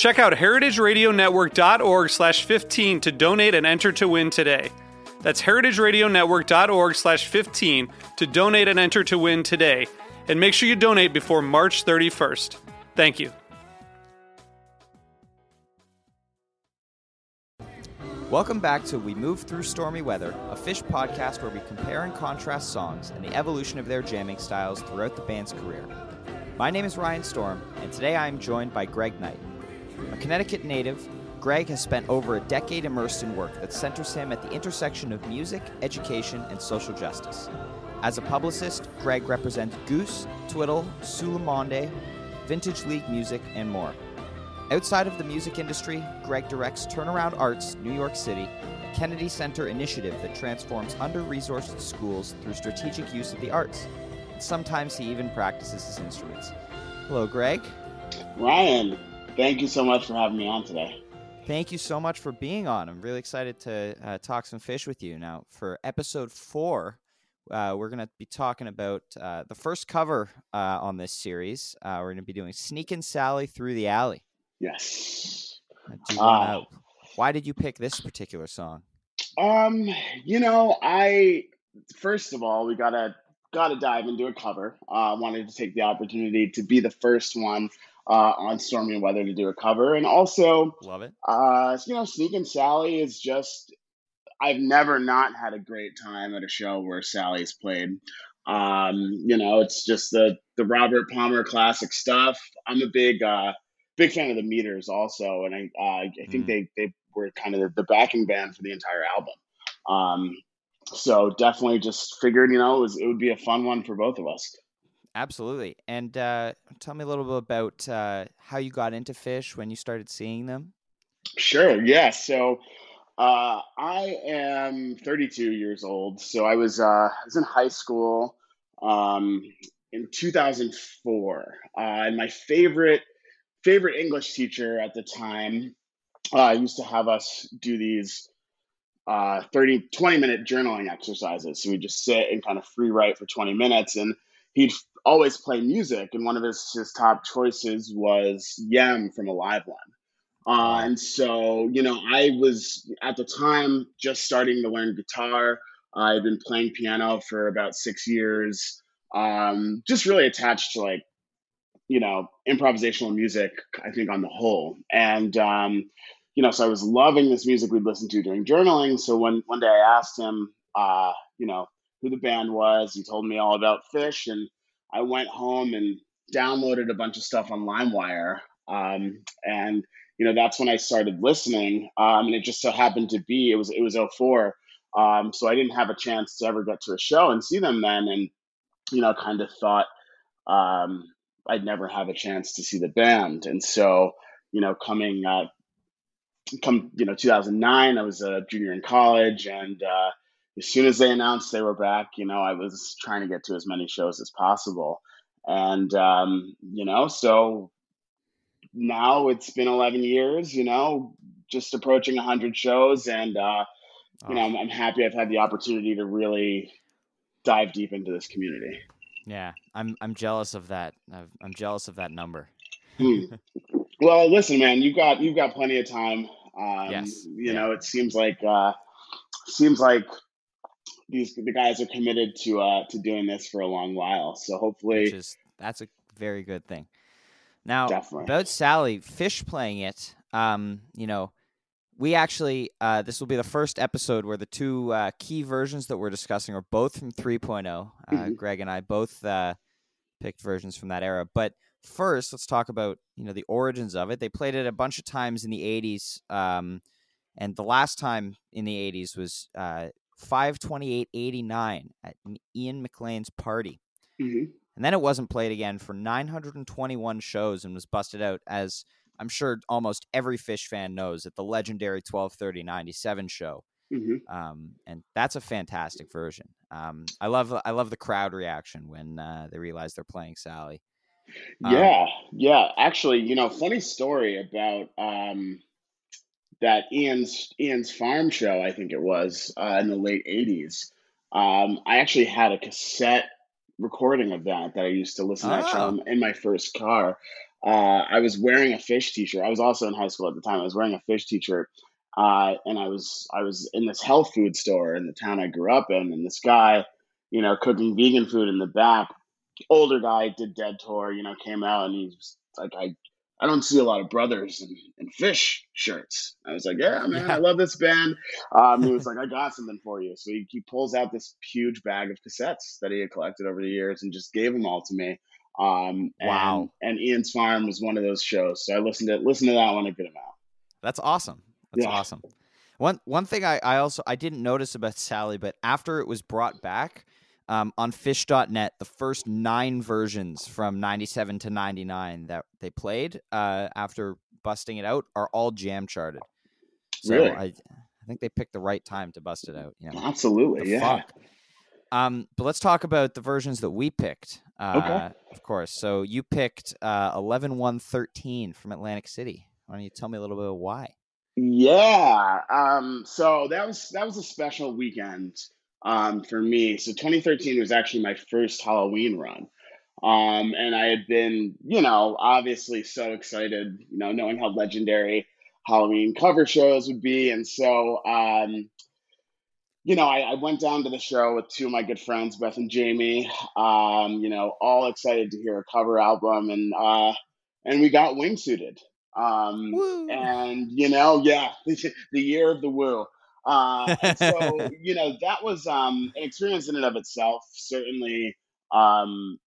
Check out heritageradionetwork.org slash 15 to donate and enter to win today. That's heritageradionetwork.org slash 15 to donate and enter to win today. And make sure you donate before March 31st. Thank you. Welcome back to We Move Through Stormy Weather, a Phish podcast where we compare and contrast songs and the evolution of their jamming styles throughout the band's career. My name is Ryan Storm, and today I am joined by Greg Knight. A Connecticut native, Greg has spent over a decade immersed in work that centers him at the intersection of music, education, and social justice. As a publicist, Greg represents Goose, Twiddle, Soule Monde, Vintage League Music, and more. Outside of the music industry, Greg directs Turnaround Arts New York City, a Kennedy Center initiative that transforms under resourced schools through strategic use of the arts. And sometimes he even practices his instruments. Hello, Greg. Ryan, thank you so much for having me on today. Thank you so much for being on. I'm really excited to uh, talk some Phish with you. Now, for episode four, uh, we're going to be talking about uh, the first cover uh, on this series. Uh, we're going to be doing Sneakin' Sally Through the Alley. Yes. Uh, wanna- why did you pick this particular song? Um, you know, I first of all, we gotta gotta dive into a cover. Uh, wanted to take the opportunity to be the first one uh, on Stormy Weather to do a cover, and also, Love it. uh, you know, Sneakin' Sally is just. I've never not had a great time at a show where Sally's played. Um, you know, it's just the the Robert Palmer classic stuff. I'm a big uh, big fan of the Meters also, and I uh, I think Mm. they they were kind of the, the backing band for the entire album. Um, so definitely just figured, you know, it, was, it would be a fun one for both of us. Absolutely. And uh, tell me a little bit about uh, how you got into Phish when you started seeing them. Sure. Yeah. So uh, I am 32 years old. So I was uh, I was in high school um, in 2004, uh, and my favorite favorite English teacher at the time uh, used to have us do these uh, 30 20 minute journaling exercises. So we just sit and kind of free write for 20 minutes, and he'd always play music. And one of his his top choices was Yem from a live one. Uh, and so, you know, I was at the time just starting to learn guitar. I'd been playing piano for about six years. Um, just really attached to like, you know, improvisational music, I think on the whole. And, um, you know, so I was loving this music we'd listen to during journaling. So when one day I asked him, uh, you know, who the band was, he told me all about Phish. And I went home and downloaded a bunch of stuff on LimeWire. Um, and, you know, that's when I started listening. Um, and it just so happened to be, it was, it was 04. Um, so I didn't have a chance to ever get to a show and see them then. And, you know, kind of thought, um, I'd never have a chance to see the band. And so, you know, coming, uh, come, you know, 2009, I was a junior in college and, uh, as soon as they announced they were back, you know, I was trying to get to as many shows as possible. And, um, you know, so now it's been 11 years, you know, just approaching 100 shows. And, uh, you know, I'm, I'm happy I've had the opportunity to really dive deep into this community. Yeah, I'm I'm jealous of that. I'm jealous of that number. Hmm. Well, listen, man, you've got you've got plenty of time. Um, Yes, You yeah. know, it seems like uh, seems like these the guys are committed to uh, to doing this for a long while. So hopefully, is that's a very good thing. Now Definitely. about Sally Phish playing it, um, you know, we actually uh, this will be the first episode where the two uh, key versions that we're discussing are both from 3.0. Uh, Mhm. Greg and I both uh, picked versions from that era, but first let's talk about you know the origins of it. They played it a bunch of times in the 80s, um, and the last time in the 80s was uh, 528.89 at Ian McLean's party. Mhm. And then it wasn't played again for 921 shows and was busted out as I'm sure almost every Phish fan knows at the legendary 1230 97 show. Mhm. Um, and that's a fantastic version. Um, I love I love the crowd reaction when uh, they realize they're playing Sally. Um, yeah, yeah. Actually, you know, funny story about um, that Ian's Ian's Farm show. I think it was uh, in the late '80s. Um, I actually had a cassette recording of that that I used to listen to Oh. in, in my first car. Uh, I was wearing a Phish t-shirt. I was also in high school at the time. I was wearing a Phish t-shirt, uh, and I was I was in this health food store in the town I grew up in, and this guy, you know, cooking vegan food in the back. Older guy did Dead Tour, you know, came out and he's like, I I don't see a lot of brothers in, in Phish shirts. I was like, yeah, man, Yeah. I love this band. Um, he was like, I got something for you. So he, he pulls out this huge bag of cassettes that he had collected over the years and just gave them all to me. Um, and, Wow. And Ian's Farm was one of those shows. So I listened to listened to that one a good amount. That's awesome. That's Yeah. awesome. One one thing I, I also I didn't notice about Sally, but after it was brought back um, on Phish.net, the first nine versions from '97 to '99 that they played uh, after busting it out are all jam charted. So Really? I I think they picked the right time to bust it out. You know, Absolutely, yeah. fuck. Um, but let's talk about the versions that we picked. Uh, Of course. So you picked uh, 11-1-13 from Atlantic City. Why don't you tell me a little bit of why? Yeah. Um, so that was that was a special weekend um, for me. So 2013 was actually my first Halloween run. Um, and I had been, you know, obviously so excited, you know, knowing how legendary Halloween cover shows would be. And so, um, you know, I, I went down to the show with two of my good friends, Beth and Jamie, um, you know, all excited to hear a cover album. And, uh, and we got wingsuited. Um, Woo! and you know, yeah, the year of the woo. Uh, so you know that was um, an experience in and of itself. Certainly, um,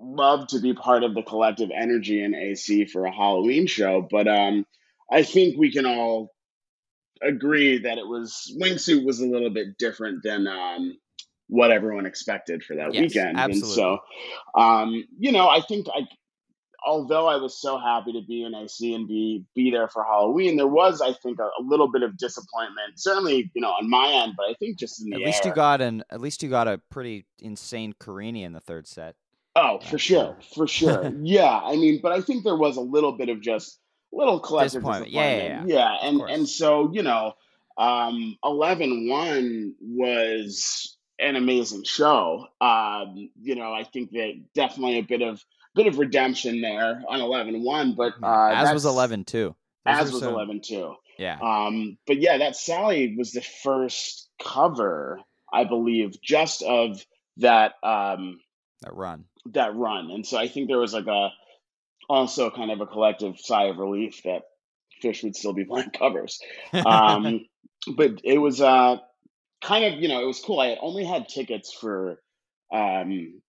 love to be part of the collective energy in AC for a Halloween show, but um, I think we can all agree that it was wingsuit was a little bit different than um, what everyone expected for that Yes, weekend, and so um, you know, I think I although I was so happy to be in AC and be be there for Halloween, there was, I think, a, a little bit of disappointment. Certainly, you know, on my end, but I think just in the At air. least you got an at least you got a pretty insane Carini in the third set. oh, for sure, for sure, yeah. I mean, but I think there was a little bit of just little collective Disappointment. disappointment. Yeah, yeah, and course. and so you know, um, 11-1 was an amazing show. Um, you know, I think that definitely a bit of bit of redemption there on 11-1, but uh, As was that's- eleven too. Those as was some- 11 too. Yeah. Um, but yeah, that Sally was the first cover, I believe, just of that um, that run. that run, and so I think there was like a also kind of a collective sigh of relief that Phish would still be playing covers. Um, but it was uh, kind of you know it was cool. I had only had tickets for um,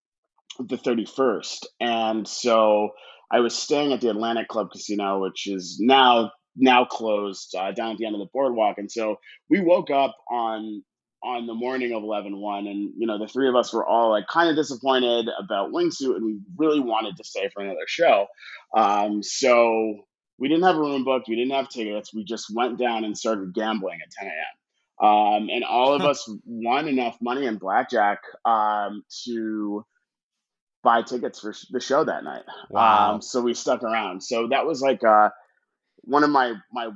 the 31st, and so I was staying at the Atlantic Club Casino, which is now now closed uh, down at the end of the boardwalk. And so we woke up on on the morning of 11-1 and you know the three of us were all like kind of disappointed about wingsuit and we really wanted to stay for another show. Um, so we didn't have a room booked we didn't have tickets we just went down and started gambling at 10 a.m um, and all of us won enough money in blackjack um, to buy tickets for the show that night Wow. um, so we stuck around. So that was like uh, one of my my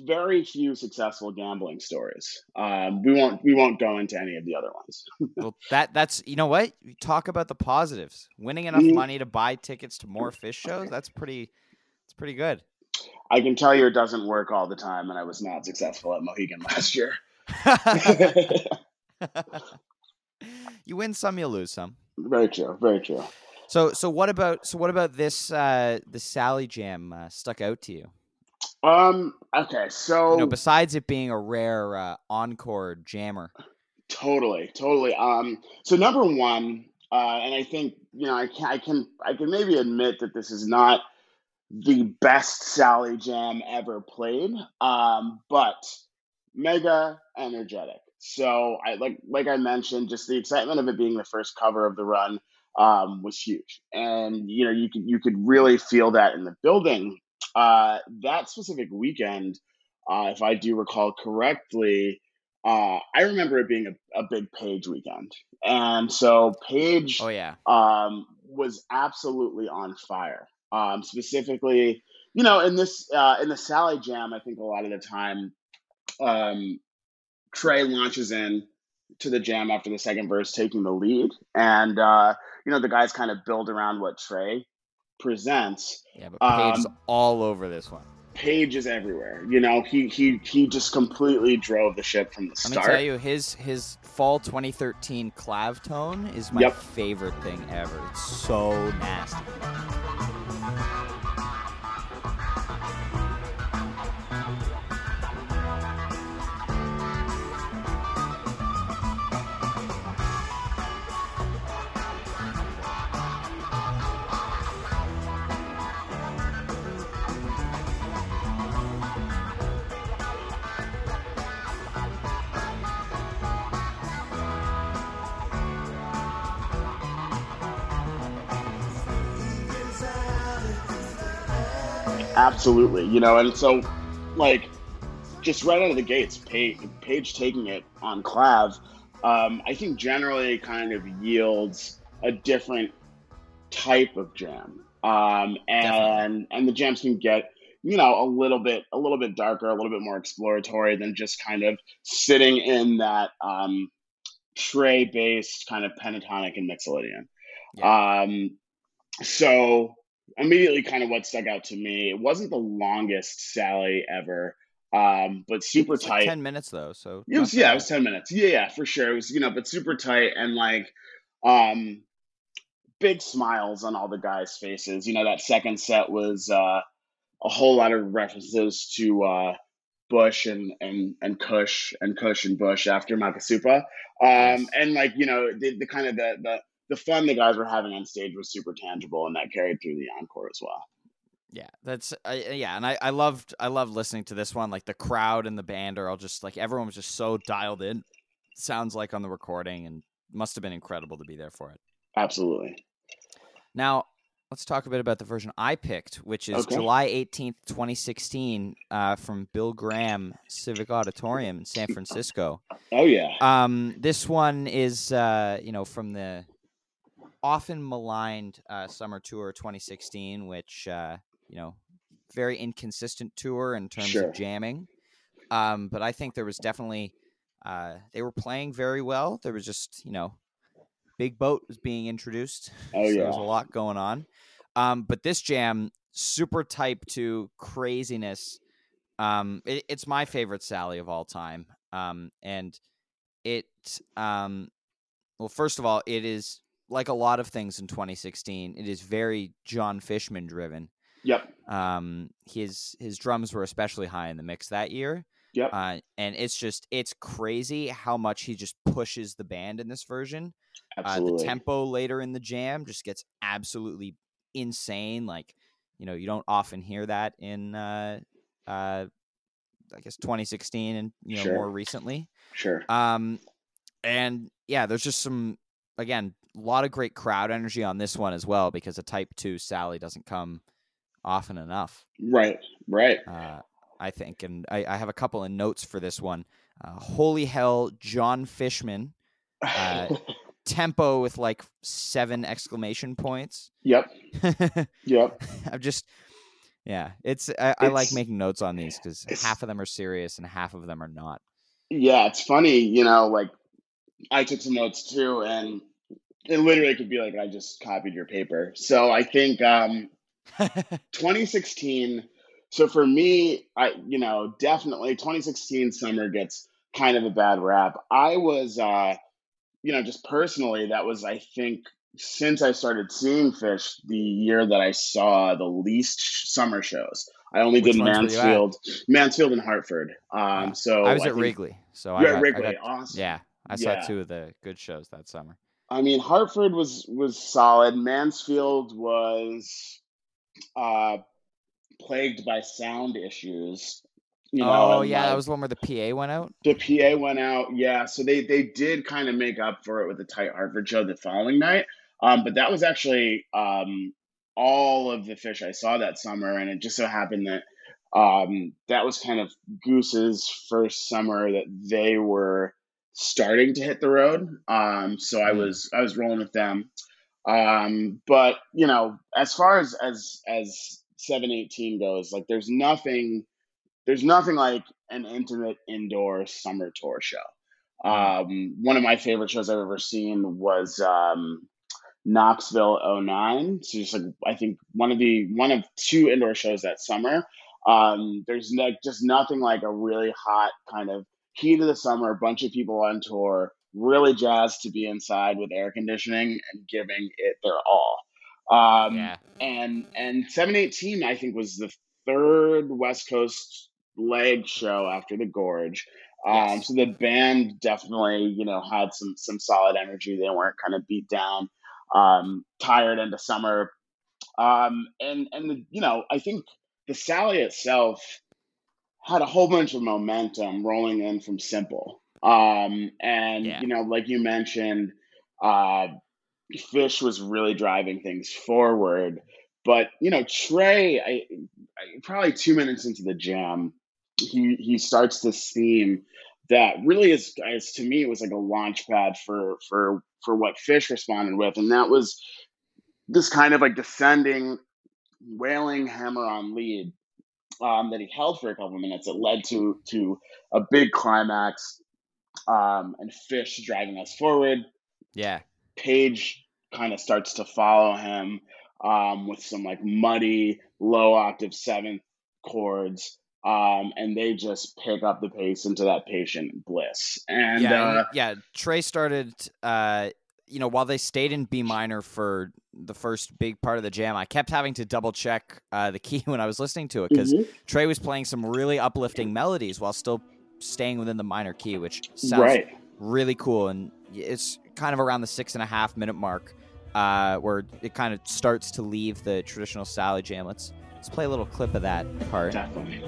very few successful gambling stories. Um, we won't we won't go into any of the other ones. well, that that's you know what you talk about the positives. Winning enough Mhm. money to buy tickets to more Phish shows. That's pretty. It's pretty good. I can tell you it doesn't work all the time, and I was not successful at Mohegan last year. you win some, you lose some. Very true. Very true. So so what about so what about this uh the Sally Jam uh, stuck out to you? Um. Okay. So You know, besides it being a rare uh, encore jammer. Totally, totally. Um, so number one, uh, and I think you know, I can, I can, I can maybe admit that this is not the best Sally Jam ever played, um, but mega energetic. So I like, like I mentioned, just the excitement of it being the first cover of the run um, was huge, and you know, you could, you could really feel that in the building. Uh, that specific weekend, uh, if I do recall correctly, uh, I remember it being a, a big Page weekend, and so Page Oh yeah. um, was absolutely on fire. Um, specifically, you know, in this uh, in the Sally Jam, I think a lot of the time, um, Trey launches in to the jam after the second verse, taking the lead, and uh, you know the guys kind of build around what Trey presents. Yeah, but Page's Um, all over this one. Page is everywhere. You know, he he he just completely drove the ship from the Let start. me tell you, his his fall 2013 clav tone is my Yep. favorite thing ever. It's so nasty. Absolutely, you know, and so like just right out of the gates, Page, Page taking it on Clav, um, I think generally kind of yields a different type of jam, um, and and the jams can get you know a little bit a little bit darker, a little bit more exploratory than just kind of sitting in that um, Trey based kind of pentatonic and mixolydian. Um, so immediately kind of what stuck out to me. It wasn't the longest sally ever um but super It's like tight. 10 minutes though, so it was yeah it was 10 minutes. Yeah yeah for sure. It was you know but super tight and like um big smiles on all the guys faces. You know that second set was uh a whole lot of references to uh bush and and and kush and kush and bush after Makisupa. Um Yes. and like you know the, the kind of the the the fun the guys were having on stage was super tangible and that carried through the encore as well Yeah, that's uh, yeah, and I, I loved I loved listening to this one. Like the crowd and the band are all just like everyone was just so dialed in. Sounds like on the recording, and must have been incredible to be there for it. absolutely Now let's talk a bit about the version I picked, which is Okay. July eighteenth, twenty sixteen, uh, from Bill Graham Civic Auditorium in San Francisco. oh yeah Um, this one is uh, you know from the often maligned uh, summer tour 2016, which uh, you know very inconsistent tour in terms Sure. of jamming. Um, but I think there was definitely uh, they were playing very well. There was just you know big boat was being introduced. Oh, so yeah. there was a lot going on. Um, but this jam super type two craziness. Um, it, it's my favorite Sally of all time. Um, and it um, well, first of all, it is like a lot of things in 2016. It is very John Fishman driven. yep Um, his his drums were especially high in the mix that year. Yep. Uh, and it's just it's crazy how much he just pushes the band in this version. Uh, absolutely the tempo later in the jam just gets absolutely insane. Like, you know, you don't often hear that in, uh, uh, I guess 2016 and you know Sure. more recently. sure Um, and yeah, there's just some again lot of great crowd energy on this one as well because a Type Two Sally doesn't come often enough. right right Uh, I think, and I, I have a couple of notes for this one. Uh, Holy hell, John Fishman uh, tempo with like seven exclamation points. yep yep I'm just Yeah, it's I, I like making notes on these because half of them are serious and half of them are not. Yeah, it's funny, you know, like I took some notes too, and it literally could be like I just copied your paper. So I think um 2016 so for me i you know definitely 2016 summer gets kind of a bad rap i was uh you know just personally that was i think since i started seeing Phish the year that i saw the least sh- summer shows i only Which did ones were you at? mansfield mansfield and hartford um so I was at Wrigley, so I got, at I got- awesome yeah, I saw Yeah. two of the good shows that summer. I mean, Hartford was was solid. Mansfield was uh, plagued by sound issues. You know, oh yeah, that was one where the PA went out. the PA went out. Yeah, so they they did kind of make up for it with the tight Hartford show the following night. Um, but that was actually um, all of the Phish I saw that summer, and it just so happened that um, that was kind of Goose's first summer that they were starting to hit the road. Um, so I Mm. was I was rolling with them. Um, but you know, as far as as as seven eighteen goes, like there's nothing there's nothing like an intimate indoor summer tour show. Um, one of my favorite shows I've ever seen was um, Knoxville 09. So just like I think one of the one of two indoor shows that summer. Um, there's no, just nothing like a really hot kind of heat of the summer, a bunch of people on tour, really jazzed to be inside with air conditioning and giving it their all. Um, yeah, and and 718 I think was the third West Coast leg show after the Gorge. Um, Yes. So the band definitely you know had some some solid energy. They weren't kind of beat down, um, tired into summer. Um, and and the, you know I think the Sally itself had a whole bunch of momentum rolling in from Simple. Um, and Yeah. you know like you mentioned. Uh, Fish was really driving things forward. But you know, Trey, I, I probably two minutes into the jam, he he starts this theme that really is, is to me, was like a launch pad for for for what Fish responded with, and that was this kind of like descending, wailing hammer on lead um, that he held for a couple of minutes. It led to to a big climax, um, and Fish driving us forward. yeah, Page kind of starts to follow him um, with some like muddy low octave seventh chords. Um, and they just pick up the pace into that patient bliss. And yeah, uh, yeah. Trey started. Uh, you know, while they stayed in B minor for the first big part of the jam, I kept having to double check uh, the key when I was listening to it because mhm, Trey was playing some really uplifting melodies while still staying within the minor key, which sounds right. really cool. And it's kind of around the six and a half minute mark uh, where it kind of starts to leave the traditional Sally jam. Let's let's play a little clip of that part. Definitely.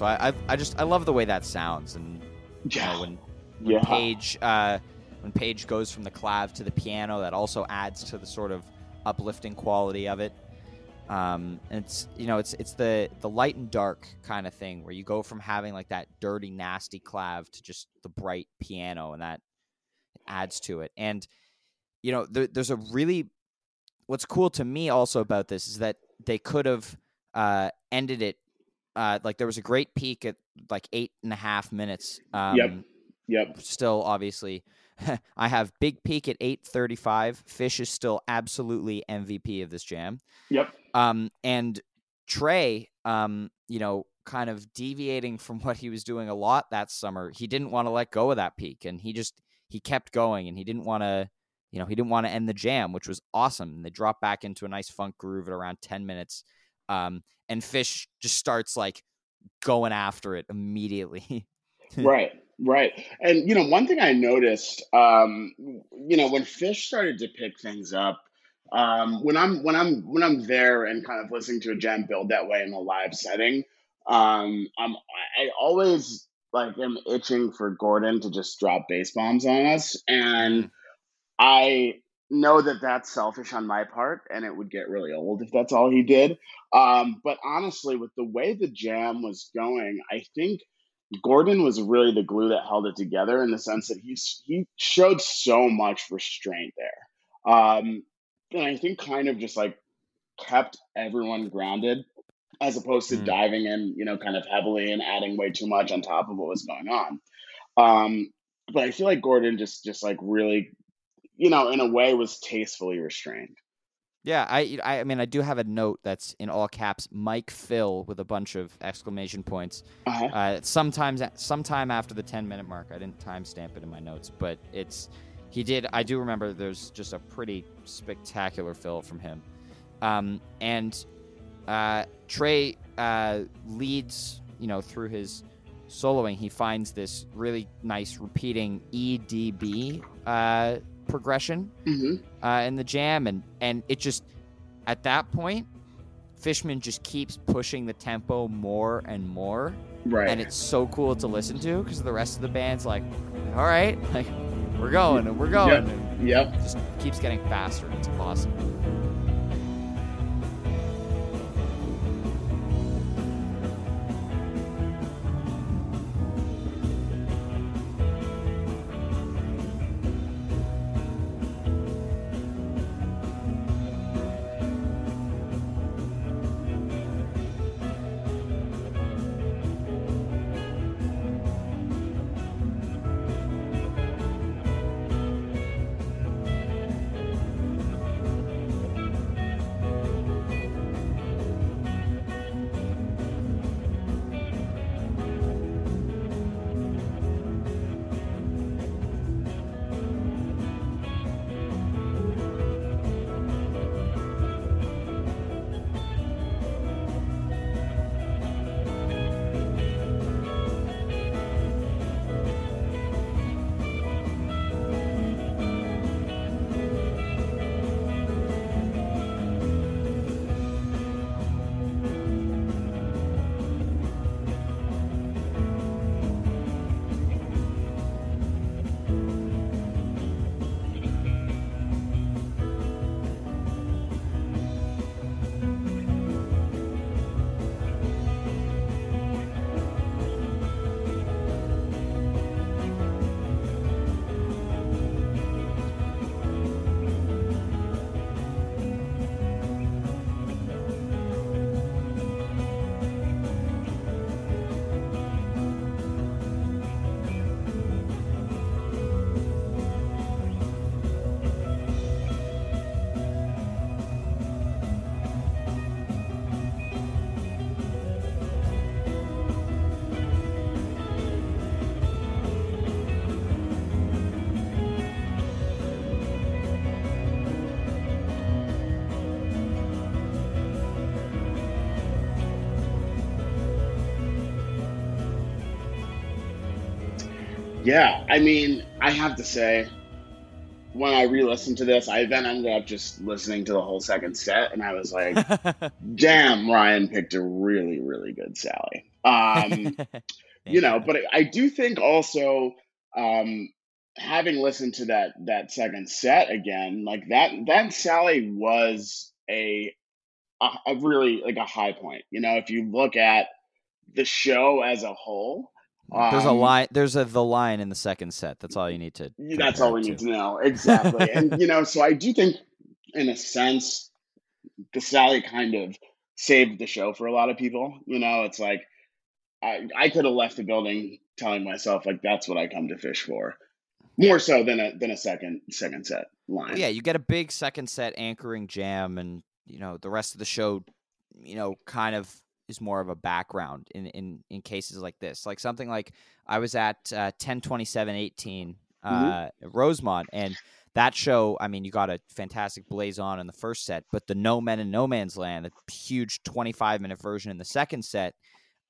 So I, I, I just I love the way that sounds, and you know, when when Yeah. Page uh, when Page goes from the clav to the piano, that also adds to the sort of uplifting quality of it. Um, and it's you know it's it's the the light and dark kind of thing where you go from having like that dirty nasty clav to just the bright piano, and that adds to it. And you know there, there's a really what's cool to me also about this is that they could have uh, ended it uh, like there was a great peak at like eight and a half minutes. Um, Yep. Yep. Still, obviously, I have big peak at eight thirty-five. Fish is still absolutely MVP of this jam. Yep. Um, and Trey, um, you know, kind of deviating from what he was doing a lot that summer. He didn't want to let go of that peak, and he just he kept going, and he didn't want to, you know, he didn't want to end the jam, which was awesome. And they dropped back into a nice funk groove at around ten minutes. Um, and Fish just starts like going after it immediately. right right. And you know one thing i noticed um you know when fish started to pick things up um when i'm when i'm when i'm there and kind of listening to a jam build that way in a live setting um i'm i always like am itching for gordon to just drop bass bombs on us. And i know that that's selfish on my part and it would get really old if that's all he did um but honestly with the way the jam was going i think Gordon was really the glue that held it together in the sense that he's he showed so much restraint there. Um, and I think kind of just like kept everyone grounded as opposed to Mm. diving in, you know, kind of heavily and adding way too much on top of what was going on. Um, but I feel like Gordon just just like really, you know, in a way was tastefully restrained. Yeah, I, I I mean I do have a note that's in all caps Mike fill with a bunch of exclamation points. Uh-huh. Uh, sometimes sometime after the 10 minute mark. I didn't timestamp it in my notes, but it's he did I do remember there's just a pretty spectacular fill from him. Um, and uh, Trey uh, leads, you know, through his soloing, he finds this really nice repeating EDB uh, progression hmm uh, in the jam, and and it just at that point, Fishman just keeps pushing the tempo more and more, Right. and it's so cool to listen to because the rest of the band's like, all right, like we're going and we're going, Yep. yep. just keeps getting faster. and It's awesome. Yeah, I mean, I have to say, when I re-listened to this, I then ended up just listening to the whole second set, and I was like, "Damn, Ryan picked a really, really good Sally." Um, you know, but I do think also um, having listened to that that second set again, like that that Sally was a, a a really like a high point. You know, if you look at the show as a whole. There's a um, line. There's a the line in the second set. That's all you need to. That's all we it need to. to know. Exactly. and, you know, so I do think, in a sense, the Sally kind of saved the show for a lot of people. You know, it's like I, I could have left the building telling myself, like, that's what I come to Phish for. More so than a than a second second set line. Well, yeah, you get a big second set anchoring jam, and you know the rest of the show, you know, kind of is more of a background in in in cases like this. Like something like I was at uh, 10 27 18 uh, Mm-hmm. Rosemont, and that show, I mean, you got a fantastic blaze on in the first set, but the No Men and No Man's Land, a huge 25 minute version in the second set,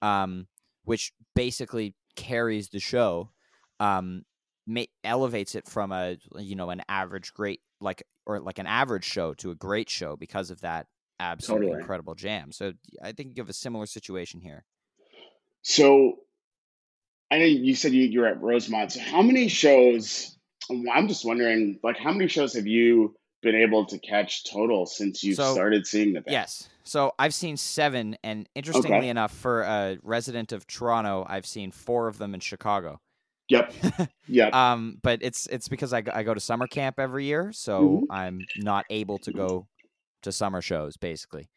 um, which basically carries the show, um, ma- elevates it from a you know an average great like or like an average show to a great show because of that absolutely Totally. incredible jam. So I think you have a similar situation here. So I know you said you, you're at Rosemont. So how many shows? I'm just wondering, like, how many shows have you been able to catch total since you've So, started seeing the band? Yes. So I've seen seven, and interestingly Okay. enough, for a resident of Toronto, I've seen four of them in Chicago. Yep. Yep. Um, but it's it's because I, go- I go to summer camp every year, so Mhm. I'm not able to go to summer shows basically.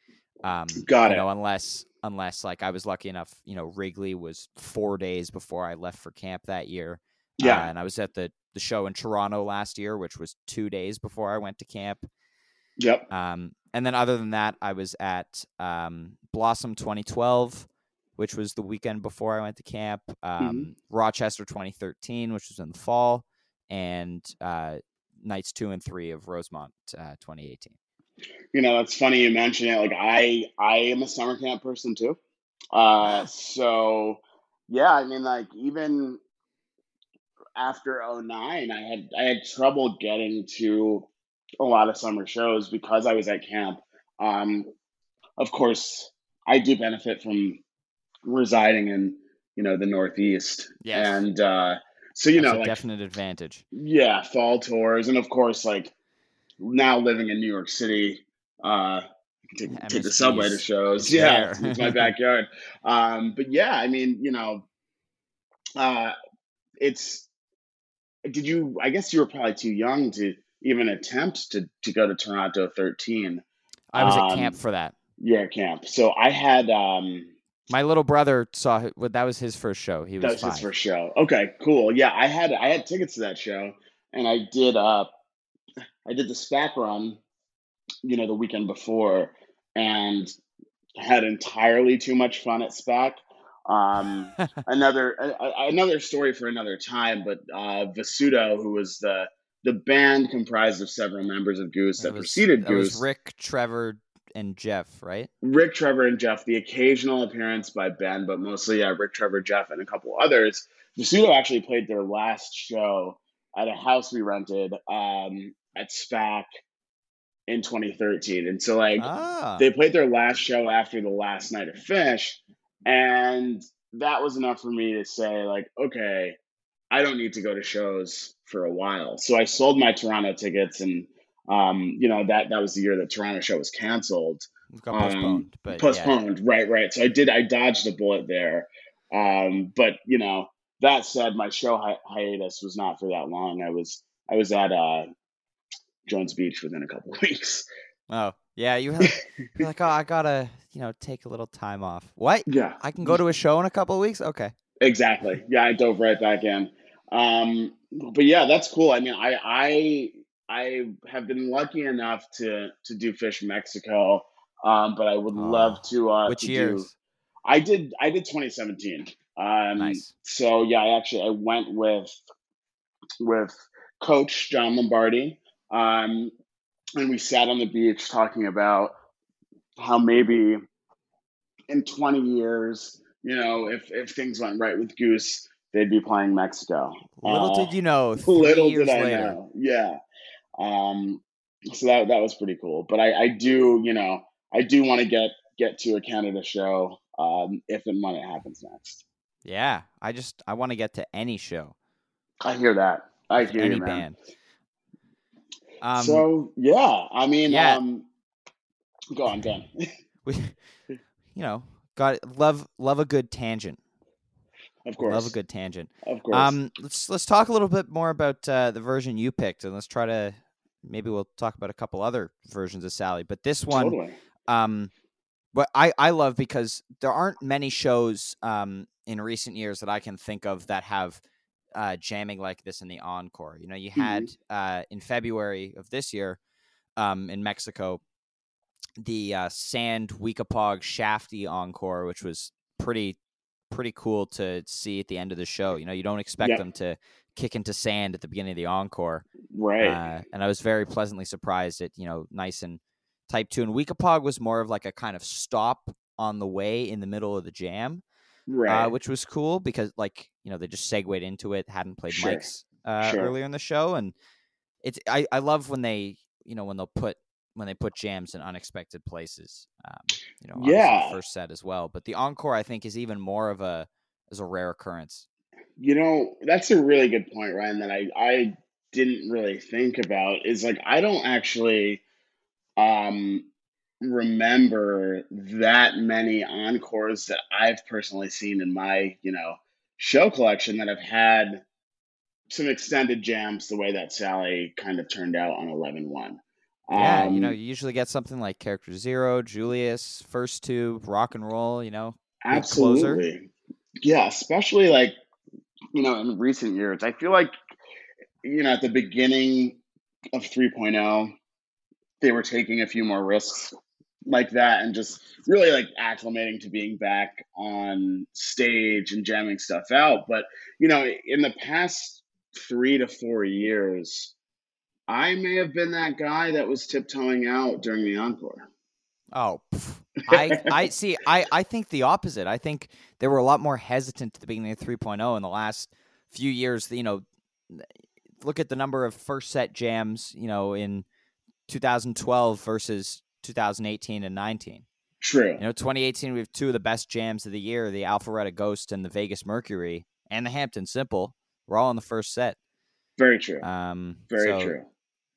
Um, Got you it. know, unless unless like I was lucky enough, you know, Wrigley was four days before I left for camp that year. Uh, Yeah. and I was at the the show in Toronto last year, which was two days before I went to camp. Yep. Um, and then other than that, I was at um, Blossom 2012, which was the weekend before I went to camp. Um, Rochester 2013, which was in the fall, and uh, nights two and three of Rosemont uh, 2018. You know, it's funny you mention it. Like I, I am a summer camp person too. Uh, so yeah, I mean, like even after 09, I had I had trouble getting to a lot of summer shows because I was at camp. Um, of course, I do benefit from residing in you know the Northeast, Yes. and uh, so you That's know, a like definite advantage. yeah, fall tours, and of course, like now living in New York City, uh, take, take the subway to shows. Yeah, it's, my backyard. Um, but yeah, I mean, you know, uh, it's. Did you? I guess you were probably too young to even attempt to to go to Toronto 13. I was at Um, camp for that. Your camp. So I had. Um, My little brother saw well, That was his first show. He was, that was five. his first show. Okay, cool. Yeah, I had I had tickets to that show, and I did uh, I did the SPAC run, you know, the weekend before, and had entirely too much fun at SPAC. Um, another a, another story for another time, but uh, Vasudo, who was the the band comprised of several members of Goose that It was- preceded that Goose, was Rick, Trevor, and Jeff, right? Rick, Trevor, and Jeff, the occasional appearance by Ben, but mostly yeah, Rick, Trevor, Jeff, and a couple others. Vasudo actually played their last show at a house we rented um, at SPAC in 2013. And so, like, ah, they played their last show after the last night of Phish, and that was enough for me to say, like, okay, I don't need to go to shows for a while. So I sold my Toronto tickets, and um, you know that that was the year that Toronto show was canceled got um, postponed, but yeah. postponed right right so i did i dodged a bullet there um but you know that said my show hi- hiatus was not for that long i was i was at uh jones beach within a couple of weeks Oh, yeah. You were you're like, oh, I gotta, you know, take a little time off. What? yeah I can go to a show in a couple of weeks. Okay. exactly yeah i dove right back in um but yeah that's cool i mean i i i have been lucky enough to to do Phish mexico um but i would love Oh, to uh Which to do- I did I did 2017. Um Nice. so yeah, I actually I went with with coach John Lombardi. Um and we sat on the beach talking about how maybe in 20 years, you know, if if things went right with Goose, they'd be playing Mexico. Little Uh, did you know. Little did I later. know. Yeah. Um, so that that was pretty cool. But I, I do, you know, I do want to get get to a Canada show um, if and when it happens next. Yeah, I just I want to get to any show. I hear that. I hear any you, man. band. Um, so yeah, I mean, yeah. um, go on, Dan. we, you know, got love love a good tangent. of course, Love a good tangent. of course. Um, let's let's talk a little bit more about uh, the version you picked, and let's try to maybe we'll talk about a couple other versions of Sally. But this one, totally. um, what I I love because there aren't many shows um in recent years that I can think of that have uh jamming like this in the encore. You know, you had uh in February of this year, um in Mexico, the uh, Sand Weekapaug Shafty encore, which was pretty pretty cool to see at the end of the show. You know, you don't expect Yep. them to kick into sand at the beginning of the encore. Right. Uh, and I was very pleasantly surprised at, you know, nice and type two. And Weekapaug was more of like a kind of stop on the way in the middle of the jam, right. uh, which was cool because, like, you know, they just segued into it, hadn't played Sure. Mike's uh, Sure. earlier in the show. And it's, I, I love when they, you know, when they'll put, when they put jams in unexpected places. Um, you know, Yeah. the first set as well. But the encore, I think, is even more of a, is a rare occurrence. You know, that's a really good point, Ryan, that I, I didn't really think about is like I don't actually um remember that many encores that I've personally seen in my, you know, show collection that have had some extended jams the way that Sally kind of turned out on 11-1. Yeah, you know, Um, you usually get something like Character Zero, Julius, First Tube, Rock and Roll. You know, Big closer. Absolutely. Yeah, especially like, you know, in recent years. I feel like, you know, at the beginning of 3.0, they were taking a few more risks like that and just really like acclimating to being back on stage and jamming stuff out. But, you know, in the past three to four years, I may have been that guy that was tiptoeing out during the encore. Oh. I I see. I I think the opposite. I think they were a lot more hesitant at the beginning of 3.0 in the last few years. You know, look at the number of first set jams. You know, in 2012 versus 2018 and 19. True. You know, 2018 we have two of the best jams of the year: the Alpharetta Ghost and the Vegas Mercury, and the Hampton Simple. We're all in the first set. Very true. Um, Very so, true.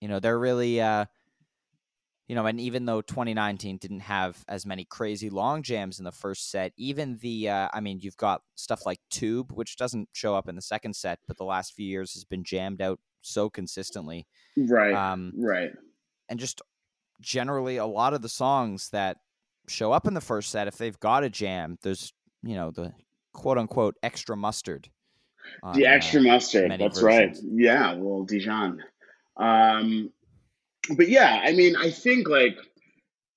You know, they're really, uh, you know, and even though 2019 didn't have as many crazy long jams in the first set, even the, uh, I mean, you've got stuff like Tube, which doesn't show up in the second set, but the last few years has been jammed out so consistently. Right. Um, right. and just generally, a lot of the songs that show up in the first set, if they've got a jam, there's, you know, the quote unquote extra mustard. on, The uh, extra mustard. many That's right. Yeah, well, Dijon. Um, but yeah, I mean, I think like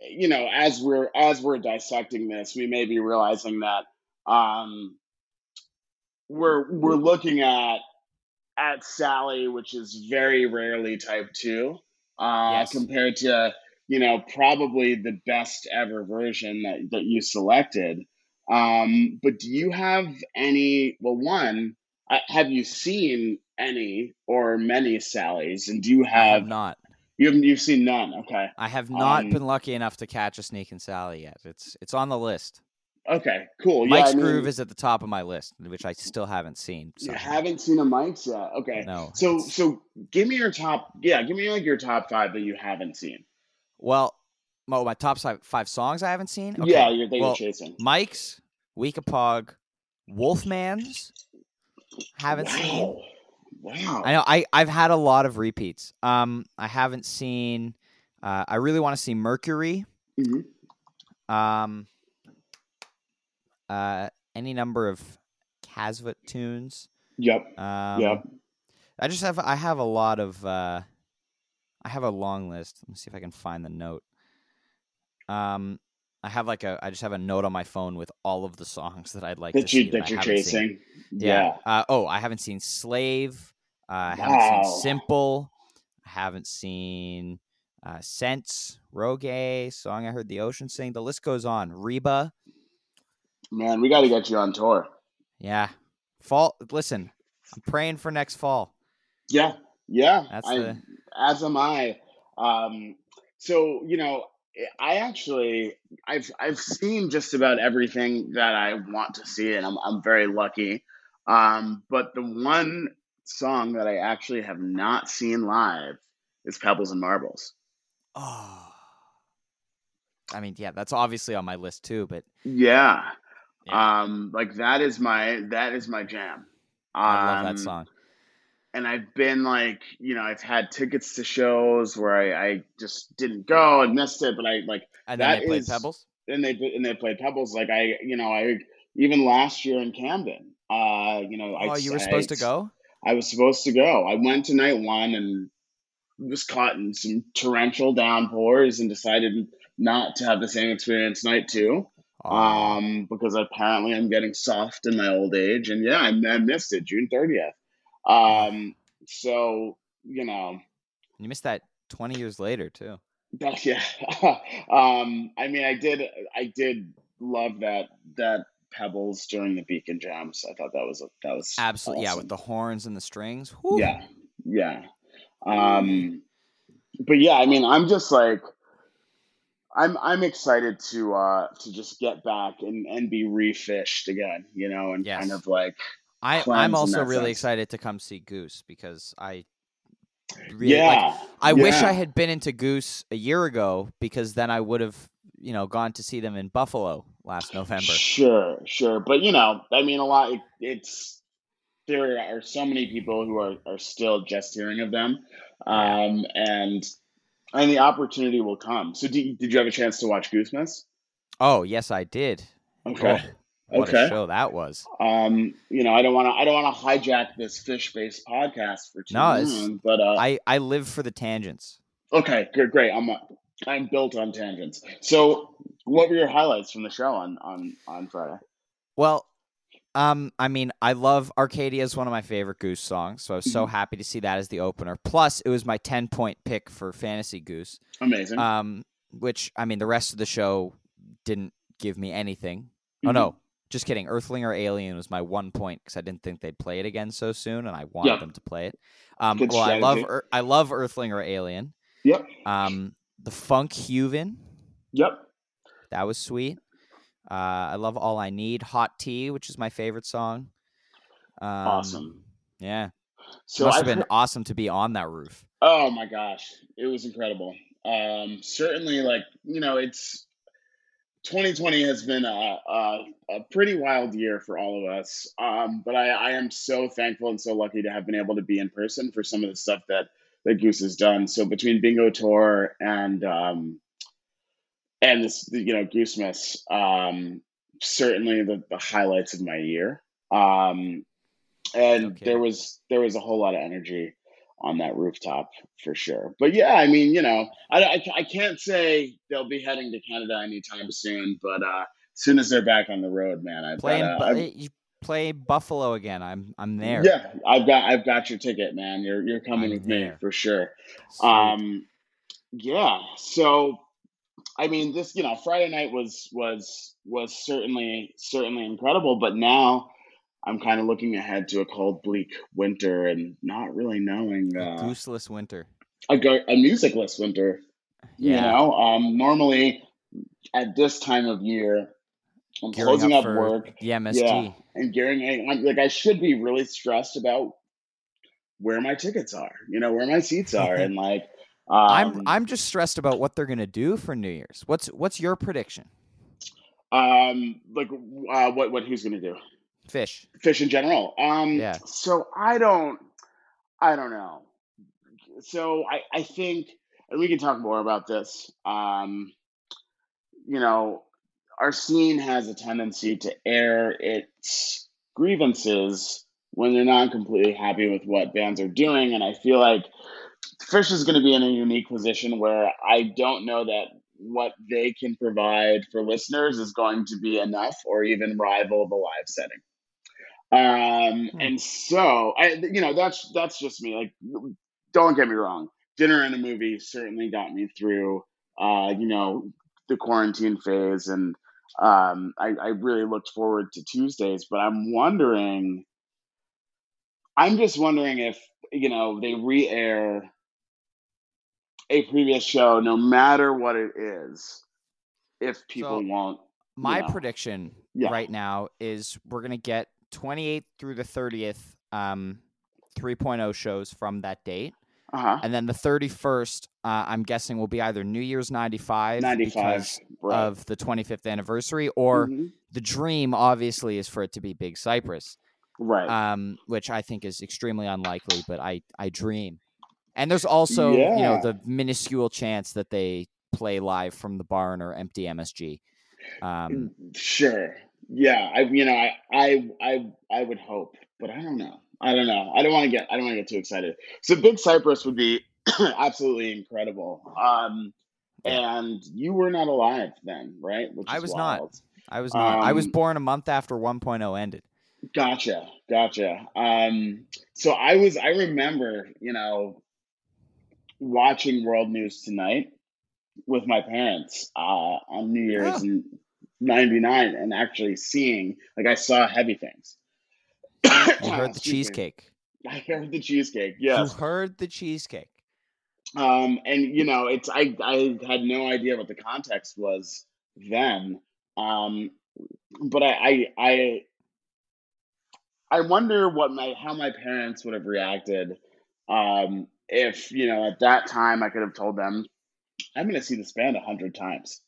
you know, as we're as we're dissecting this, we may be realizing that um, we're we're looking at at Sally, which is very rarely Type Two, uh, Yes. compared to you know probably the best ever version that that you selected. Um, but do you have any? Well, one, uh, have you seen any or many Sallys? And do you I have, have not. you haven't you've seen none? Okay, I have not Um, been lucky enough to catch a Sneakin' Sally yet. It's it's on the list. okay, cool. Yeah, Mike's I mean, Groove is at the top of my list, which I still haven't seen. You haven't seen a Mike's yet. Okay, No. so it's- so give me your top. Yeah, give me like your top five that you haven't seen. Well, oh, my top five, five songs I haven't seen. Okay. Yeah, you're, that well, chasing. Mike's, Weekapaug, Wolfman's. Haven't seen. wow. Wow. I know. I I've had a lot of repeats. Um, I haven't seen. Uh, I really want to see Mercury. Mhm. Um. Uh, any number of Casvet tunes. Yep. Um, Yep. I just have I have a lot of uh I have a long list. Let me see if I can find the note. Um I have like a I just have a note on my phone with all of the songs that I'd like to That you see that you're haven't seen. chasing. Yeah. Uh, oh, I haven't seen Slave. Uh, I haven't Wow. seen Simple. I haven't seen uh, Sense, Rogue, song I heard the ocean sing. The list goes on. Reba. Man, we got to get you on tour. Yeah. Fall. Listen, I'm praying for next fall. Yeah. Yeah, That's I, the as am I. Um, so you know, I actually I've I've seen just about everything that I want to see, and I'm I'm very lucky. Um, but the one song that I actually have not seen live is Pebbles and Marbles. oh. I mean, yeah, that's obviously on my list too, but Yeah. Yeah. Um, like that is my that is my jam. I love that Um, song. And I've been like, you know, I've had tickets to shows where I, I just didn't go and missed it, but I like And then that they played is- Pebbles. and they and they played Pebbles. Like I, you know, I even last year in Camden, uh, you know, I Oh, you were supposed to go? I was supposed to go. I went to night one and was caught in some torrential downpours and decided not to have the same experience night two. Oh, Um, because apparently I'm getting soft in my old age, and yeah, I, I missed it June thirtieth. Um, so you know, you missed that 20 years later too. But yeah, um, I mean, I did, I did love that that Pebbles during the Beacon Jams. I thought that was a, that was Absolutely, yeah, with the horns and the strings. Whew. yeah, yeah. Um, but yeah, I mean, I'm just like, I'm I'm excited to uh to just get back and and be refished again, you know, and Yes. kind of like I, I'm also really sense. excited to come see Goose because I really like yeah, I wish I had been into Goose a year ago because then I would have, you know, gone to see them in Buffalo last November. Sure, sure, but you know, I mean, a lot. It, it's there are so many people who are are still just hearing of them, um, and and the opportunity will come. So, did, did you have a chance to watch Goosemas? Oh, yes, I did. Okay, Oh, what a show that was. Um, you know, I don't want to I don't want to hijack this Phish based podcast for too No, long, but uh, I, I live for the tangents. okay, good, great. I'm I'm built on tangents. So, what were your highlights from the show on on on Friday? Well, um, I mean, I love Arcadia is one of my favorite Goose songs, so I was so Mhm. happy to see that as the opener. Plus, it was my ten point pick for Fantasy Goose. Amazing. Um, which I mean, the rest of the show didn't give me anything. Oh Mhm. no, just kidding. Earthling or Alien was my one point because I didn't think they'd play it again so soon, and I wanted Yep. them to play it. Um, Good well, I love strategy. Ear- I love Earthling or Alien. Yep. Um, the Funk Huven Yep. that was sweet. Uh, I love All I Need, Hot Tea, which is my favorite song. Um, Awesome. Yeah, So must I've have been heard- awesome to be on that roof. Oh my gosh, it was incredible. Um, certainly, like you know, it's 2020 has been a, a a pretty wild year for all of us. Um, but I, I am so thankful and so lucky to have been able to be in person for some of the stuff that that Goose has done. So between Bingo Tour and um, and this, you know, Goosemas, um, certainly the, the highlights of my year. Um, and Okay. there was there was a whole lot of energy on that rooftop for sure. But yeah, I mean, you know, I, I, I can't say they'll be heading to Canada anytime soon, but uh, as soon as they're back on the road, man, I've Playing, Bu- uh, you play Buffalo again. I'm I'm there. yeah, I've got I've got your ticket, man. You're you're coming I'm with me for sure. Sweet. Um, yeah. So, I mean, this you know Friday night was was was certainly certainly incredible, but now I'm kind of looking ahead to a cold, bleak winter and not really knowing A uh, Gooseless winter. a, a musicless winter. You know, um, normally at this time of year, I'm Gearing closing up up work The MSG. Yeah. and gearing. I'm, like I should be really stressed about where my tickets are. You know, where my seats are, and like. Um, I'm I'm just stressed about what they're gonna do for New Year's. What's what's your prediction? Um, like, uh, what, what, who's gonna do? Phish. Phish in general. Um, Yeah. So I don't, I don't know. So I, I think, and we can talk more about this. Um, you know, our scene has a tendency to air its grievances when they're not completely happy with what bands are doing, and I feel like Phish is going to be in a unique position where I don't know that what they can provide for listeners is going to be enough or even rival the live setting. Um, Hmm. and so I, you know, that's that's just me. Like, don't get me wrong, dinner and a movie certainly got me through, uh, you know, the quarantine phase, and um, I, I really looked forward to Tuesdays. But I'm wondering, I'm just wondering if you know, they re-air a previous show, no matter what it is, if people So, won't. My know. prediction Yeah. right now is we're gonna get 28th through the 30th um, 3.0 shows from that date, Uh huh. and then the 31st, uh, I'm guessing will be either New Year's '95 Ninety-five. Right. of the 25th anniversary, or Mhm. the dream obviously is for it to be Big Cypress, Right. um, which I think is extremely unlikely, but I I dream. And there's also you know the minuscule chance that they play live from the barn or empty MSG. Um, Sure. Yeah. I you know I I I I would hope, but I don't know. I don't know. I don't want to get I don't want to get too excited. So Big Cypress would be absolutely incredible. Um and you were not alive then, right? Which I was not. I was not. I was Um, born a month after 1.0 ended. Gotcha, gotcha. Um, so I was, I remember, you know, watching World News Tonight with my parents uh, on New Year's Oh. in '99, and actually seeing, like, I saw Heavy Things. You heard the cheesecake. I heard the cheesecake. Yeah, You heard the cheesecake. Um, and you know, it's I I had no idea what the context was then. Um, but I I I, I wonder what my how my parents would have reacted um, if you know at that time I could have told them I'm going to see this band a hundred times.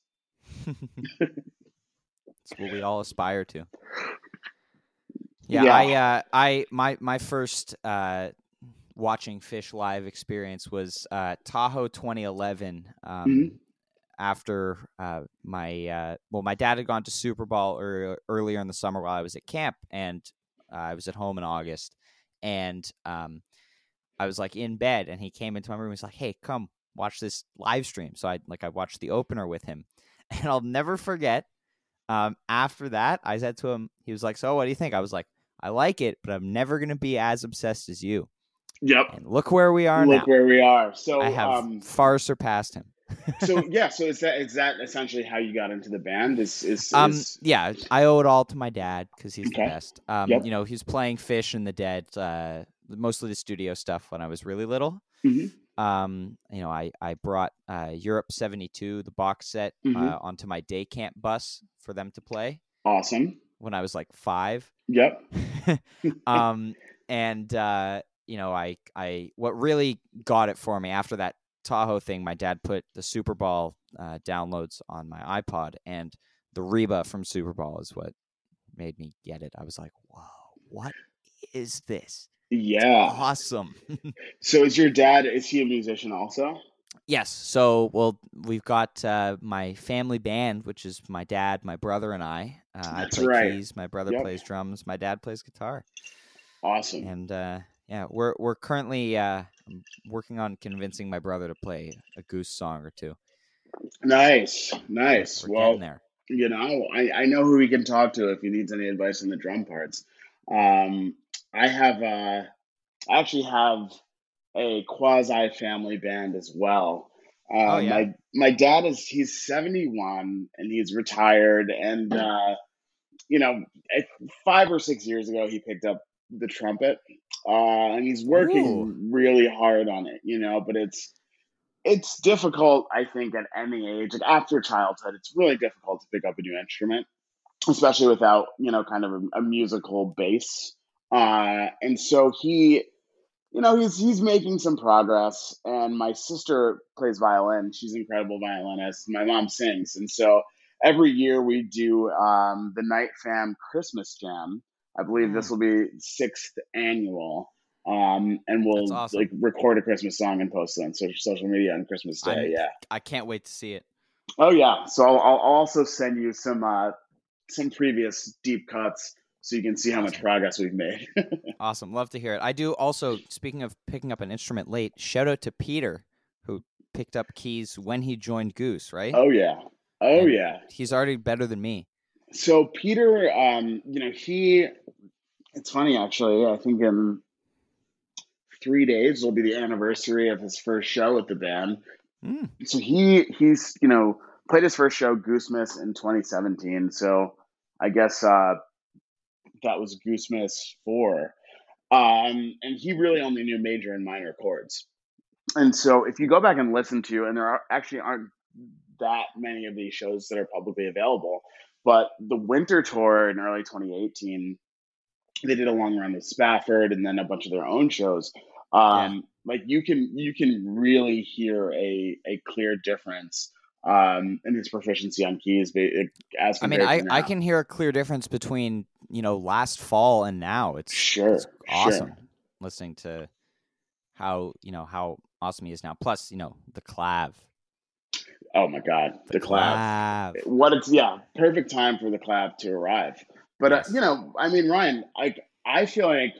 It's what we all aspire to. Yeah, Yeah. I, uh, I, my, my first uh, watching Phish live experience was uh, Tahoe 2011. Um, Mhm. After uh, my, uh, well, my dad had gone to Super Bowl ear earlier in the summer while I was at camp, and uh, I was at home in August, and um, I was like in bed, and he came into my room. He's like, "Hey, come watch this live stream." So I like I watched the opener with him, and I'll never forget. Um, after that, I said to him, he was like, "So, what do you think?" I was like, "I like it, but I'm never gonna be as obsessed as you." Yep. And look where we are Look now. where we are. So I have um, far surpassed him. so yeah. So is that is that essentially how you got into the band? Is is, Um, is yeah, I owe it all to my dad because he's Okay. the best. Um, Yep. you know, he was playing Phish and the Dead, uh, mostly the studio stuff when I was really little. Mhm. Um, you know, I I brought uh, Europe '72, the box set, Mhm. uh, onto my day camp bus for them to play awesome? when I was like five. Yep. um, and uh, you know, I I what really got it for me after that Tahoe thing, my dad put the Super Bowl uh, downloads on my iPod, and the Reba from Super Bowl is what made me get it. I was like, "Whoa, what is this? Yeah. Awesome!" So is your dad? Is he a musician also? yes. So, well, we've got uh, my family band, which is my dad, my brother, and I. Uh, I play right. keys. My brother Yep. plays drums. My dad plays guitar. Awesome. and uh, yeah, we're we're currently uh, working on convincing my brother to play a goose song or two. Nice, nice. We're well, there. you know, I, I know who we can talk to if he needs any advice on the drum parts. Um, I have, a, I actually have a quasi family band as well. Uh, Oh, yeah? My my dad is he's seventy one and he's retired, and uh, you know, five or six years ago he picked up the trumpet, uh, and he's working Ooh. really hard on it. You know, but it's it's difficult, I think, at any age. Like after childhood, it's really difficult to pick up a new instrument, especially without, you know, kind of a, a musical base. Uh, and so he, you know, he's he's making some progress. And my sister plays violin; she's an incredible violinist. My mom sings, and so every year we do um, the Knight Fam Christmas Jam. I believe this will be sixth annual. Um, and we'll awesome. like record a Christmas song and post it on social, social media on Christmas Day. I'm- yeah. I can't wait to see it. Oh yeah. So I'll, I'll also send you some uh, some previous deep cuts so you can see how much progress we've made. Awesome, love to hear it. I do also. Speaking of picking up an instrument late, shout out to Peter who picked up keys when he joined Goose. Right? oh yeah. Oh And- yeah. He's already better than me. So Peter, um, you know, he. It's funny actually. I think in three days will be the anniversary of his first show with the band. Mm, so he he's you know played his first show Goosemas in 2017. So I guess uh, that was Goosemas four. Um, and he really only knew major and minor chords. And so if you go back and listen to, and there are actually aren't that many of these shows that are publicly available, but the winter tour in early 2018, they did a long run with Spafford and then a bunch of their own shows. Um, yeah. Like you can you can really hear a a clear difference um, in his proficiency on keys. As I mean, I, I can hear a clear difference between you know last fall and now. It's sure it's awesome sure. listening to how you know how awesome he is now. Plus, you know the clav. Oh my God, the, the clav. clav. What it's yeah, perfect time for the clav to arrive. But uh, yes. uh, you know, I mean, Ryan, like I feel like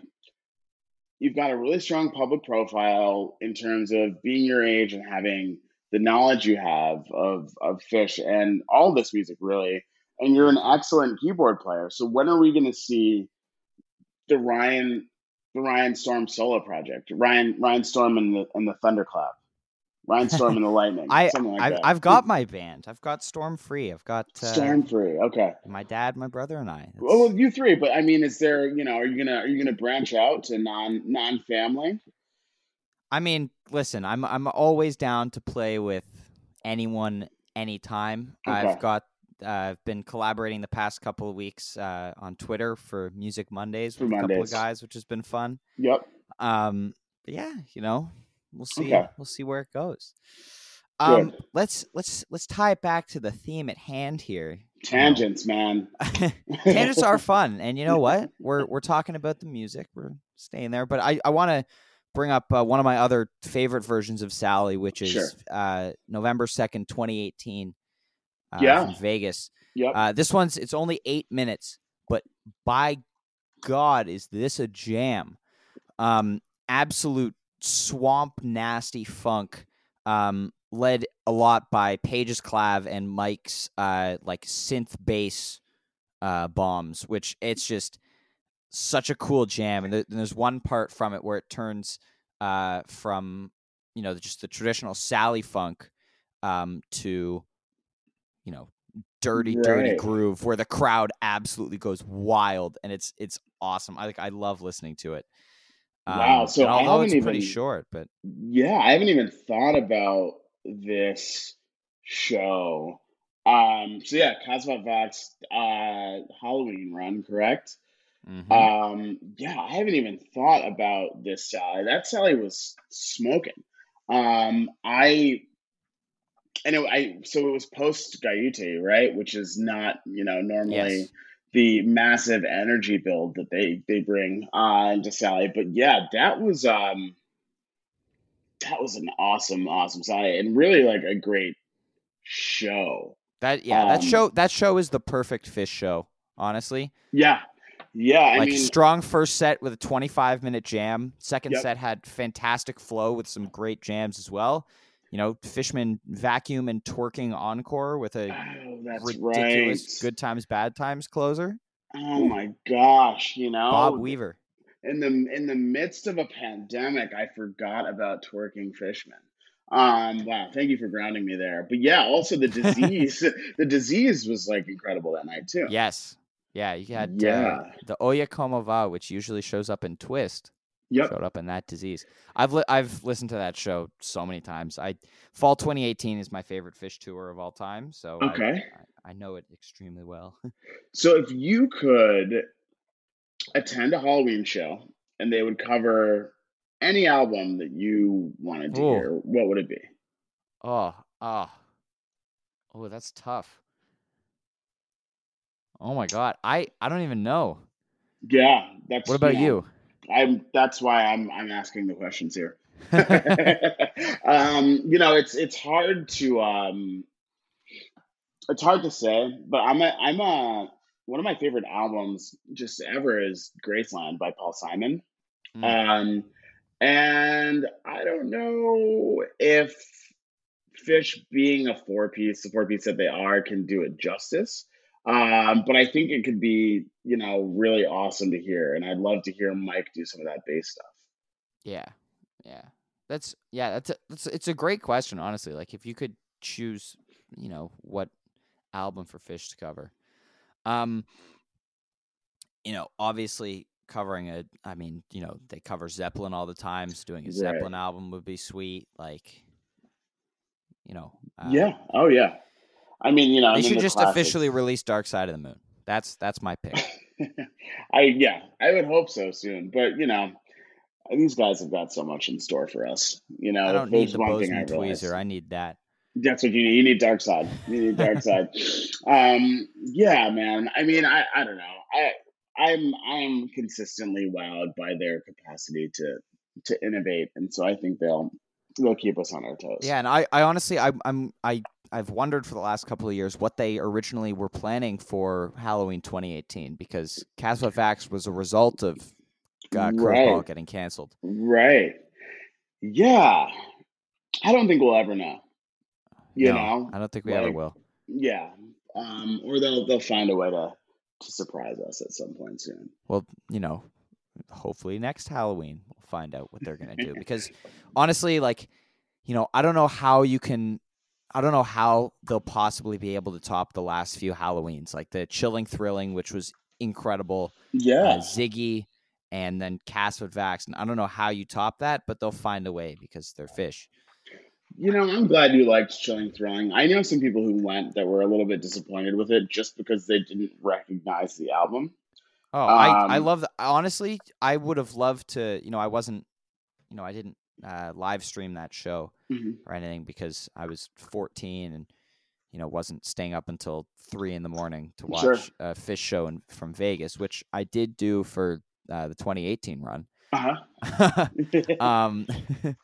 you've got a really strong public profile in terms of being your age and having the knowledge you have of of Phish and all this music really, and you're an excellent keyboard player. So when are we going to see the Ryan the Ryan Storm solo project? Ryan Ryan Storm and the and the Thunderclap. Ryan Storm and the Lightning. I, like I've, I've, got my band. I've got Storm Free. I've got uh, Storm Free. Okay. My dad, my brother, and I. Well, you three. But I mean, is there? You know, are you gonna are you gonna branch out to non non family? I mean, listen, I'm I'm always down to play with anyone, anytime. Okay. I've got uh, I've been collaborating the past couple of weeks uh, on Twitter for Music Mondays with Mondays. a couple of guys, which has been fun. Yep. Um. yeah, you know, we'll see. Okay. We'll see where it goes. Um, Good. let's let's let's tie it back to the theme at hand here. Tangents, you know. man. Tangents are fun, and you know what? We're we're talking about the music. We're staying there, but I I want to bring up uh, one of my other favorite versions of Sally, which is sure. uh, November second, twenty eighteen. Uh, yeah, from Vegas. Yep. Uh, this one's it's only eight minutes, but by God, is this a jam? Um, absolute swamp nasty funk. Um, led a lot by Page's clav and Mike's uh like synth bass uh bombs, which it's just such a cool jam. And, there's one part from it where it turns uh, from you know just the traditional Sally funk um, to you know dirty right. dirty groove where the crowd absolutely goes wild and it's it's awesome. I like I love listening to it. Um, wow! So although it's even, pretty short, but yeah, I haven't even thought about this show. Um, so yeah, Kasvot Växt uh, Halloween run, correct? Mm-hmm. Um, yeah, I haven't even thought about this Sally. That Sally was smoking. Um, I and it, I so it was post Guyute, right? Which is not you know normally yes. the massive energy build that they they bring uh, into Sally. But yeah, that was um that was an awesome, awesome Sally, and really like a great show. That yeah, um, that show that show is the perfect Phish show. Honestly, yeah, yeah, I like mean, strong first set with a 25 minute jam. Second yep. set had fantastic flow with some great jams as well. You know, Fishman vacuum and twerking encore with a oh, ridiculous right. good times bad times closer. Oh my gosh, you know Bob Weaver. In the in the midst of a pandemic, I forgot about twerking Fishman. Um, wow, thank you for grounding me there. But yeah, also the disease, the disease was like incredible that night too. Yes, yeah, you had yeah. Uh, the Como Va, which usually shows up in Twist. Yep. Showed up in that disease. I've li- I've listened to that show so many times. I Fall 2018 is my favorite Phish tour of all time, so okay. I, I, I know it extremely well. so if you could attend a Halloween show and they would cover any album that you wanted to Ooh. hear, what would it be? Oh, ah, oh. oh, that's tough. Oh my god, I I don't even know. Yeah, that's. What about you? You? I'm. That's why I'm I'm asking the questions here. um, you know, it's it's hard to um, it's hard to say, but I'm a I'm a one of my favorite albums just ever is Graceland by Paul Simon. Mm. Um, and I don't know if Phish being a four piece, the four piece that they are, can do it justice. Um, but I think it could be, you know, really awesome to hear, and I'd love to hear Mike do some of that bass stuff. Yeah, yeah, that's yeah, that's a, that's it's a great question, honestly. Like if you could choose, you know, what album for Phish to cover, um, you know, obviously covering a. I mean, you know, they cover Zeppelin all the time. So doing a Right. Zeppelin album would be sweet. Like, you know, uh, yeah. Oh yeah. I mean, you know, They should just classics. officially release Dark Side of the Moon. That's that's my pick. I yeah, I would hope so soon. But you know, these guys have got so much in store for us. You know, I don't need the one thing I tweezer. I need that. That's what you need. You need dark side. You need dark side. Um, yeah, man. I mean, I, I don't know. I I'm I'm consistently wowed by their capacity to to innovate, and so I think they'll they'll keep us on our toes. Yeah, and I, I honestly, I, I'm, I, I've wondered for the last couple of years what they originally were planning for Halloween 2018 because Kasvot Växt was a result of uh, Right. getting canceled. Right. Yeah. I don't think we'll ever know. You No, know. I don't think we ever will. Yeah. Um, or they'll they'll find a way to to surprise us at some point soon. Well, you know, hopefully next Halloween we'll find out what they're gonna do because honestly, like, you know, I don't know how you can. I don't know how they'll possibly be able to top the last few Halloweens, like the Chilling Thrilling, which was incredible. Yeah. uh, Ziggy, and then Castle of Vax. And I don't know how you top that, but they'll find a way because they're Phish. You know, I'm glad you liked Chilling Thrilling. I know some people who went that were a little bit disappointed with it just because they didn't recognize the album. Oh, I, I Um, love that. Honestly, I would have loved to. You know, I wasn't. You know, I didn't uh, live stream that show Mhm. or anything because I was 14 and you know wasn't staying up until three in the morning to watch Sure. a Phish show in, from Vegas, which I did do for uh, the 2018 run. Uh-huh. um, you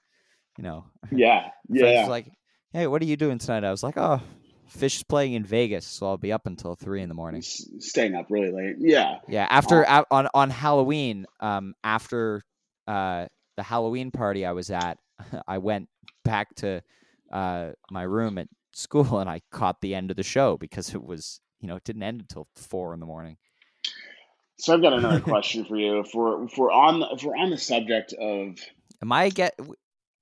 know, yeah. Yeah. was like, "Hey, what are you doing tonight?" I was like, "Oh, Phish is playing in Vegas, so I'll be up until three in the morning." S- Staying up really late. Yeah. Yeah, after a on on Halloween, um, after uh the Halloween party I was at, I went back to uh my room at school and I caught the end of the show because it was you know it didn't end until four in the morning. So I've got another question for you. If we're if we're on the, if we're on the subject of Am I get?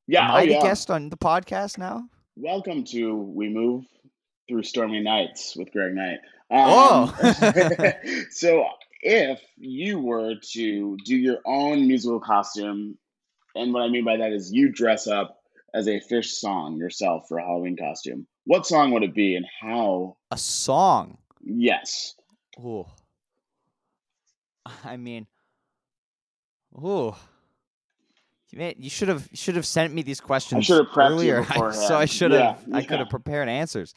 yeah, am oh, I the yeah. guest on the podcast now? Welcome to We Move Through Stormy Nights with Greg Knight. Oh. Um, so if you were to do your own musical costume, and what I mean by that is you dress up as a Phish song yourself for a Halloween costume, what song would it be and how? A song. Yes. Ooh. I mean, ooh. You may- You should have should have sent me these questions should have prepped you earlier, so I should have Yeah, I could have prepared answers.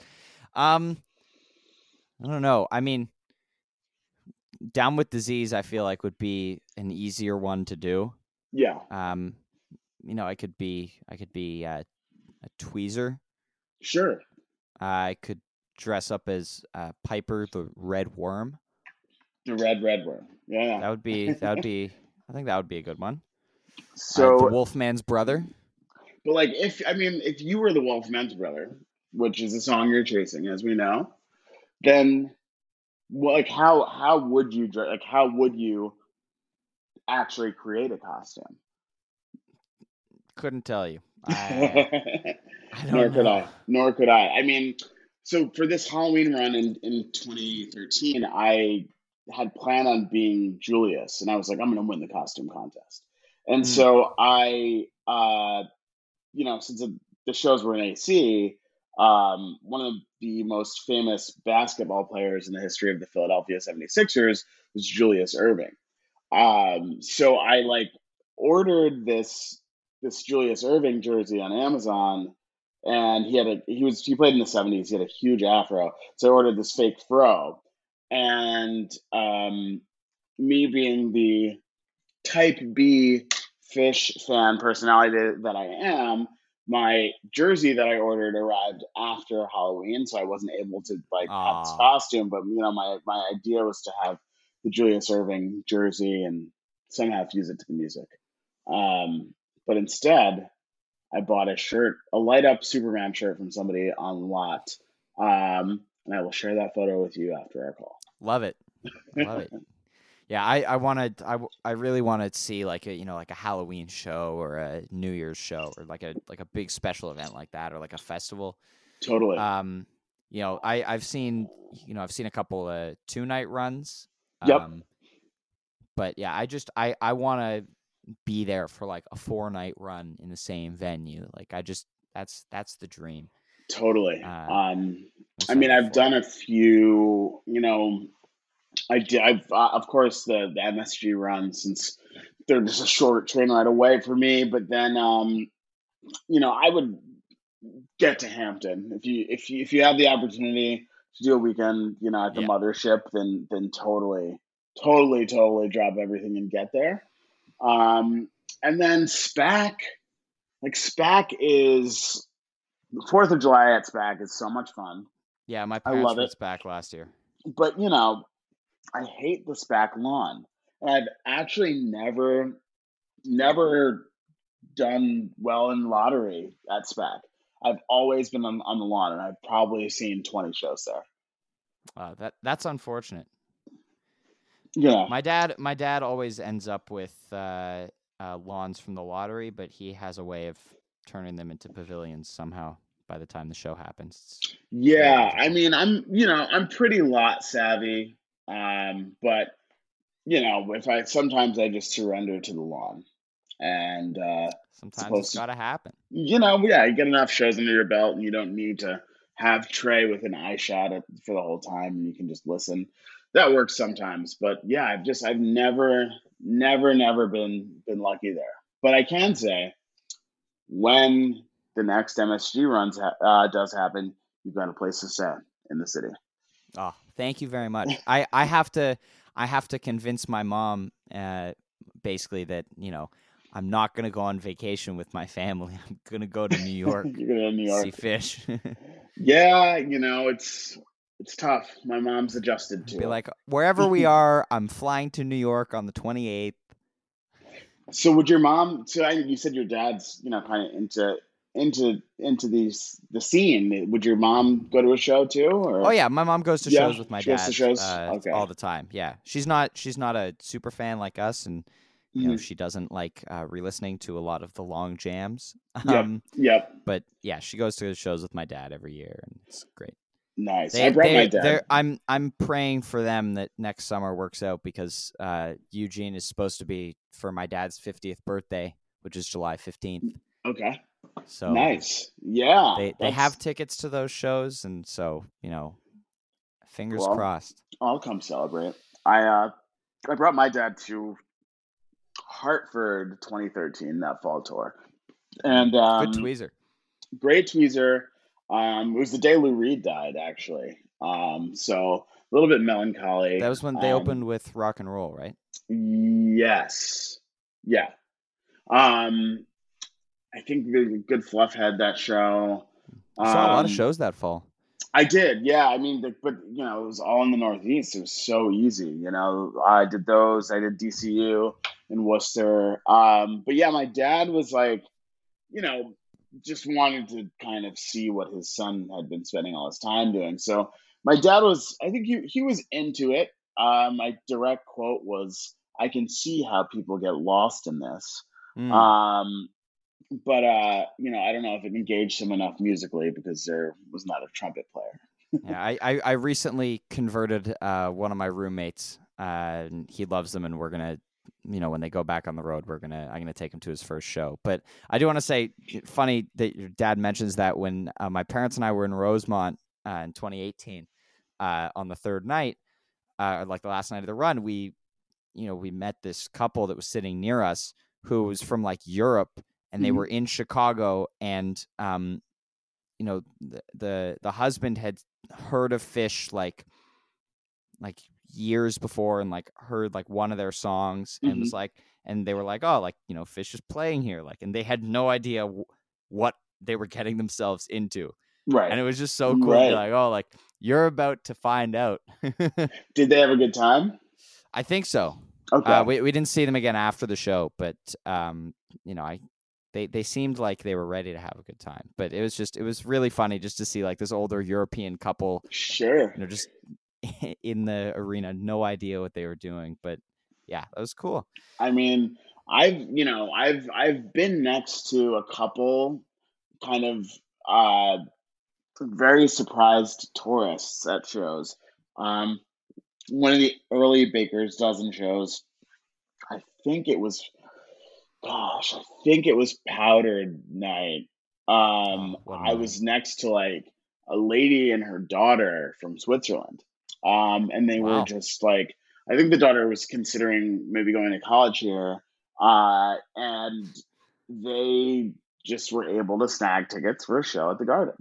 Um, I don't know. I mean, down with disease, I feel like would be an easier one to do. Yeah. Um, you know, I could be I could be uh, a tweezer. Sure. I could dress up as uh, Piper the Red Worm. The red red worm. Yeah. That would be that would be I think that would be a good one. Uh, So the Wolfman's brother. But like, if I mean, if you were the Wolfman's brother, which is the song you're chasing, as we know, then well, like how how would you like how would you actually create a costume? Couldn't tell you. I, I don't Nor could. I. Nor could I. I mean, so for this Halloween run in in 2013, I had planned on being Julius, and I was like, I'm going to win the costume contest. And Mm. so I, uh, you know, since the, the shows were in AC, um, one of the most famous basketball players in the history of the Philadelphia 76ers was Julius Erving. Um, so I like ordered this this Julius Erving jersey on Amazon, and he had a he was he played in the 70s. He had a huge afro, so I ordered this fake fro, and um, me being the type B Phish fan personality that, that I am, my jersey that I ordered arrived after Halloween, so I wasn't able to like have this costume. But you know, my my idea was to have the Julius Erving jersey and somehow fuse it to the music. Um, but instead, I bought a shirt, a light up Superman shirt from somebody on Lot. Um, and I will share that photo with you after our call. Love it. Love it. Yeah, I I wanted I really wanted to see like a you know like a Halloween show or a New Year's show or like a like a big special event like that or like a festival. Totally. Um, you know, I I've seen you know I've seen a couple of two night runs. Yep. Um, but yeah, I just I I want to be there for like a four night run in the same venue. Like I just that's that's the dream. Totally. Uh, um, I mean, I've done a few. You know, I did. I've uh, of course the the MSG run since they're just a short train ride away for me. But then, um, you know, I would get to Hampton if you if you if you have the opportunity to do a weekend, you know, at the Yeah. mothership, then then totally, totally, totally drop everything and get there. Um, and then SPAC, like SPAC is Fourth of July at SPAC is so much fun. Yeah, my I parents love were it. back last year. but you know, I hate the SPAC lawn. And I've actually never, never done well in lottery at SPAC. I've always been on, on the lawn, and I've probably seen twenty shows there. Uh, that that's unfortunate. Yeah, My dad, my dad always ends up with uh, uh, lawns from the lottery, but he has a way of turning them into pavilions somehow. By the time the show happens, It's- yeah. I mean, I'm you know I'm pretty lot savvy, um, but you know if I sometimes I just surrender to the lawn, and uh, sometimes it's got to happen. you know, yeah, you get enough shows under your belt, and you don't need to have Trey with an eye shot for the whole time, and you can just listen. That works sometimes, but yeah, I've just I've never, never, never been been lucky there. But I can say, when the next MSG runs ha- uh, does happen, you've got a place to stay in the city. Oh, thank you very much. I, I have to I have to convince my mom uh, basically that you know I'm not gonna go on vacation with my family. I'm gonna go to New York, You're gonna go to New York. see Phish. Yeah, you know it's it's tough. My mom's adjusted to Be it. like wherever we are, I'm flying to New York on the 28th. So would your mom? So I, you said your dad's, you know, kind of into into into these the scene. Would your mom go to a show too? Or Oh yeah, my mom goes to Yeah, shows with my dad uh, Okay. all the time. Yeah, she's not she's not a super fan like us, and you know Mhm. she doesn't like uh, re-listening to a lot of the long jams. Yep. Um, Yep, but yeah, she goes to the shows with my dad every year, and it's great. nice. They, I brought my dad. I'm I'm praying for them that next summer works out because uh, Eugene is supposed to be for my dad's 50th birthday, which is July 15th. Okay, So nice. Yeah, they they have tickets to those shows, and so you know, fingers Well, crossed. I'll come celebrate. I uh, I brought my dad to Hartford 2013 that fall tour, and um, Good tweezer. great tweezer. Um, it was the day Lou Reed died, actually. Um, so a little bit melancholy. That was when they Um, opened with rock and roll, right? Yes. Yeah. Um, I think the Good Fluff had that show. I saw a lot of Um, shows that fall. I did, yeah. I mean, the, but you know, it was all in the Northeast. It was so easy. You know, I did those. I did DCU in Worcester. Um, but yeah, my dad was like, you know, just wanted to kind of see what his son had been spending all his time doing. So my dad was, I think he he was into it. Uh, my direct quote was, "I can see how people get lost in this." Mm. Um, but uh, you know, I don't know if it engaged him enough musically because there was not a trumpet player. yeah, I, I, I recently converted uh, one of my roommates. Uh, and he loves them, and we're gonna, you know, when they go back on the road, we're gonna, I'm gonna take him to his first show. But I do want to say, funny that your dad mentions that when uh, my parents and I were in Rosemont uh, in 2018, uh, on the third night, uh, like the last night of the run, we, you know, we met this couple that was sitting near us who was from like Europe, and they Mhm. were in Chicago, and um, you know, the the, the husband had heard of Phish like like years before and like heard like one of their songs and was like and they were like oh like you know Phish is playing here like and they had no idea w- what they were getting themselves into Right. and it was just so cool Right. like oh like you're about to find out Did they have a good time? i think so Okay. uh, we, we didn't see them again after the show but um you know i they, they seemed like they were ready to have a good time but it was just it was really funny just to see like this older european couple sure. you know, just in the arena, no idea what they were doing. But yeah, that was cool. I mean, I've you know, I've I've been next to a couple kind of uh very surprised tourists at shows. Um one of the early Baker's dozen shows, I think it was, gosh, I think it was powdered night. Um, Oh, I was next to like a lady and her daughter from Switzerland. Um, and they were just like, I think the daughter was considering maybe going to college here. Uh, and they just were able to snag tickets for a show at the Garden.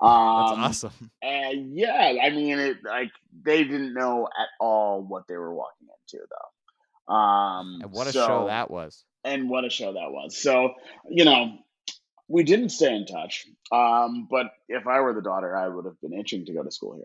That's Um, awesome. and yeah, I mean, it like they didn't know at all what they were walking into, though. Um, And what a so- show that was. And what a show that was. So, you know, we didn't stay in touch. Um, but if I were the daughter, I would have been itching to go to school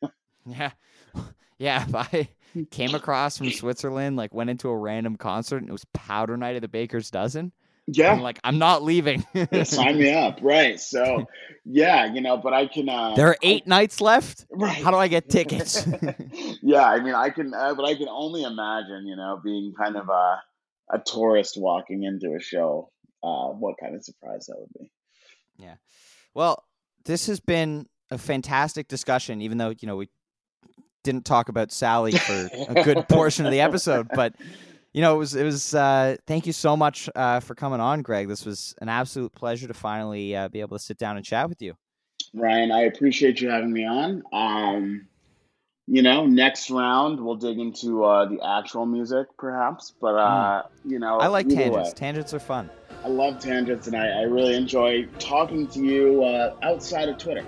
here. Yeah. Yeah, if I came across from Switzerland, like went into a random concert and it was powder night at the Baker's Dozen, Yeah, I'm like, I'm not leaving. sign me up. Right. So, yeah, you know, but I can. Uh, there are I- eight nights left. right. How do I get tickets? yeah, I mean, I can, uh, but I can only imagine, you know, being kind of a a tourist walking into a show. Uh, what kind of surprise that would be. Yeah. Well, this has been a fantastic discussion, even though, you know, we didn't talk about Sally for a good portion of the episode, but you know, it was it was uh thank you so much uh for coming on, Greg. This was an absolute pleasure to finally uh, be able to sit down and chat with you. Ryan, I appreciate you having me on. Um, you know, next round we'll dig into uh, the actual music, perhaps. But uh, you know. I like tangents. way, Tangents are fun. I love tangents, and I, I really enjoy talking to you uh, outside of Twitter.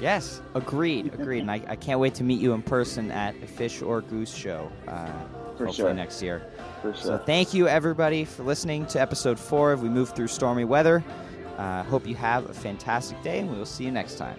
Yes, agreed, agreed. and I, I can't wait to meet you in person at a Phish or Goose show, uh, For hopefully sure. next year. For So thank you, everybody, for listening to episode four of We Move Through Stormy Weather. Uh, hope you have a fantastic day, and we will see you next time.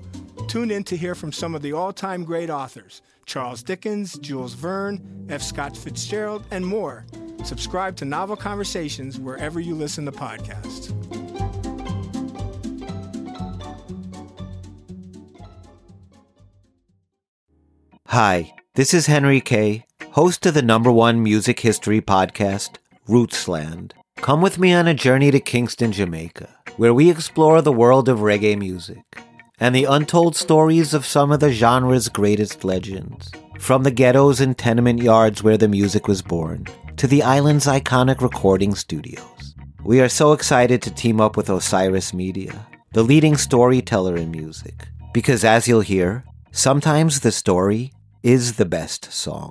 Tune in to hear from some of the all time great authors Charles Dickens, Jules Verne, F. Scott Fitzgerald, and more. Subscribe to Novel Conversations wherever you listen to podcasts. Hi, this is Henry Kay, host of the number one music history podcast, Rootsland. Come with me on a journey to Kingston, Jamaica, where we explore the world of reggae music and the untold stories of some of the genre's greatest legends. From the ghettos and tenement yards where the music was born, to the island's iconic recording studios. We are so excited to team up with Osiris Media, the leading storyteller in music, because as you'll hear, sometimes the story is the best song.